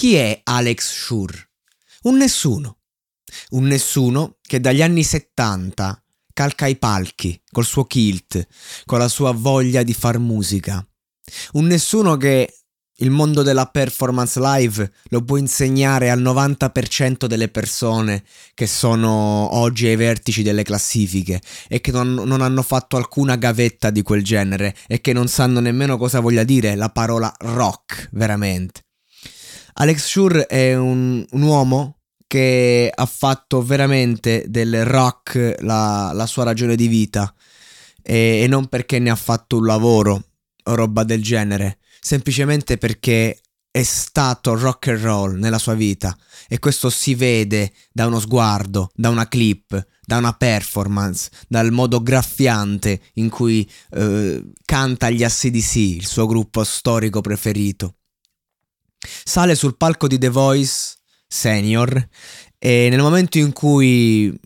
Chi è Alex Schur? Un nessuno. Un nessuno che dagli anni 70 calca i palchi col suo kilt, con la sua voglia di far musica. Un nessuno che il mondo della performance live lo può insegnare al 90% delle persone che sono oggi ai vertici delle classifiche e che non, non, hanno fatto alcuna gavetta di quel genere e che non sanno nemmeno cosa voglia dire la parola rock, veramente. Alex Schur è un, un uomo che ha fatto veramente del rock la, la sua ragione di vita e, e non perché ne ha fatto un lavoro o roba del genere, semplicemente perché è stato rock and roll nella sua vita e questo si vede da uno sguardo, da una clip, da una performance, dal modo graffiante in cui eh, canta gli ACDC, il suo gruppo storico preferito. Sale sul palco di The Voice Senior e nel momento in cui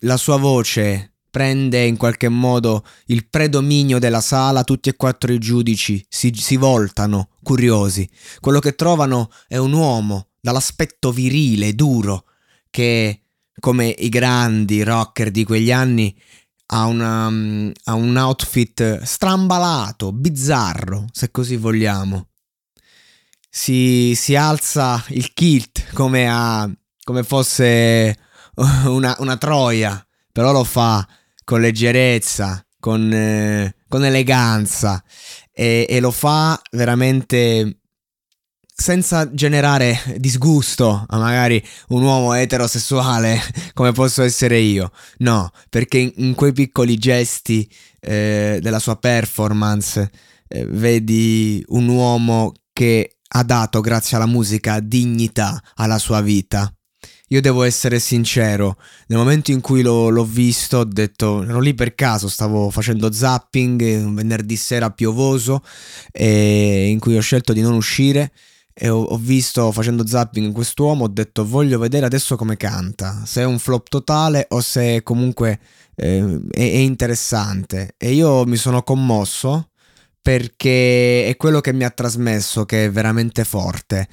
la sua voce prende in qualche modo il predominio della sala, tutti e quattro i giudici si, si voltano, curiosi. Quello che trovano è un uomo dall'aspetto virile, duro, che come i grandi rocker di quegli anni ha, una, ha un outfit strambalato, bizzarro, se così vogliamo si, si alza il kilt come, a, come fosse una, una, troia, però lo fa con leggerezza, con, eh, con eleganza e, e lo fa veramente senza generare disgusto a magari un uomo eterosessuale come posso essere io. No, perché in, quei piccoli gesti eh, della sua performance eh, vedi un uomo che ha dato, grazie alla musica, dignità alla sua vita. Io devo essere sincero, nel momento in cui l'ho, l'ho, visto ho detto, ero lì per caso, stavo facendo zapping un venerdì sera piovoso in cui ho scelto di non uscire e ho, ho visto facendo zapping quest'uomo, ho detto voglio vedere adesso come canta, se è un flop totale o se comunque eh, è, è interessante. E io mi sono commosso perché è quello che mi ha trasmesso che è veramente forte.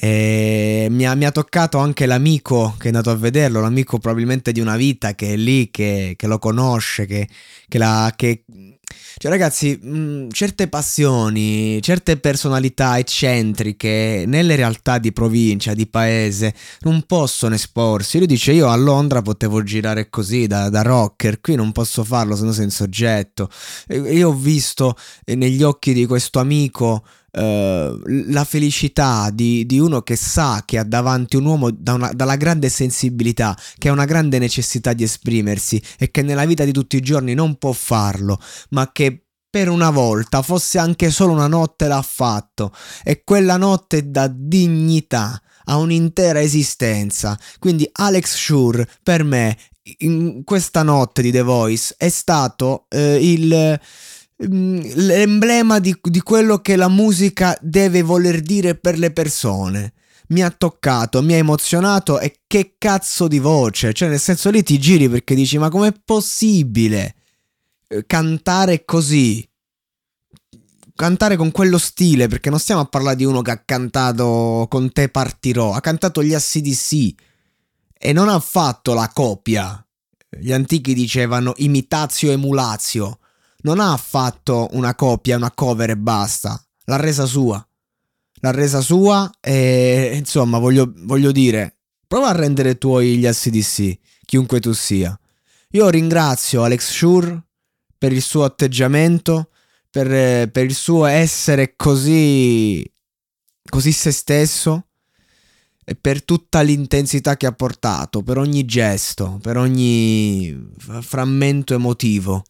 Mi ha, mi ha, toccato anche l'amico che è andato a vederlo, l'amico probabilmente di una vita che è lì, che, che lo conosce, che, che, la, che cioè, ragazzi, mh, mm, certe passioni, certe personalità eccentriche nelle realtà di provincia, di paese, non possono esporsi. Lui dice: Io a Londra potevo girare così da, da rocker, qui non posso farlo, se no sei in soggetto. Io ho visto eh, negli occhi di questo amico Uh, la felicità di, di, uno che sa che ha davanti un uomo da una, dalla grande sensibilità, che ha una grande necessità di esprimersi e che nella vita di tutti i giorni non può farlo, ma che per una volta, fosse anche solo una notte, l'ha fatto e quella notte dà dignità a un'intera esistenza. Quindi Alex Schur per me in questa notte di The Voice è stato eh, il l'emblema di, di quello che la musica deve voler dire per le persone mi ha toccato, mi ha emozionato e che cazzo di voce, cioè nel senso lì ti giri perché dici ma com'è possibile eh, cantare così? Cantare con quello stile, perché non stiamo a parlare di uno che ha cantato con te partirò, ha cantato gli ACDC e non ha fatto la copia. Gli antichi dicevano imitazio emulazio non ha fatto una copia, una cover e basta, l'ha resa sua. l'ha resa sua e insomma voglio, voglio dire, prova a rendere tuoi gli SDC, chiunque tu sia. Io ringrazio Alex Shure per il suo atteggiamento, per, per il suo essere così, così se stesso e per tutta l'intensità che ha portato, per ogni gesto, per ogni frammento emotivo,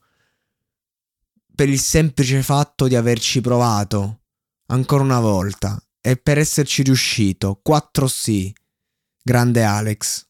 per il semplice fatto di averci provato ancora una volta e per esserci riuscito. 4 sì. Grande Alex.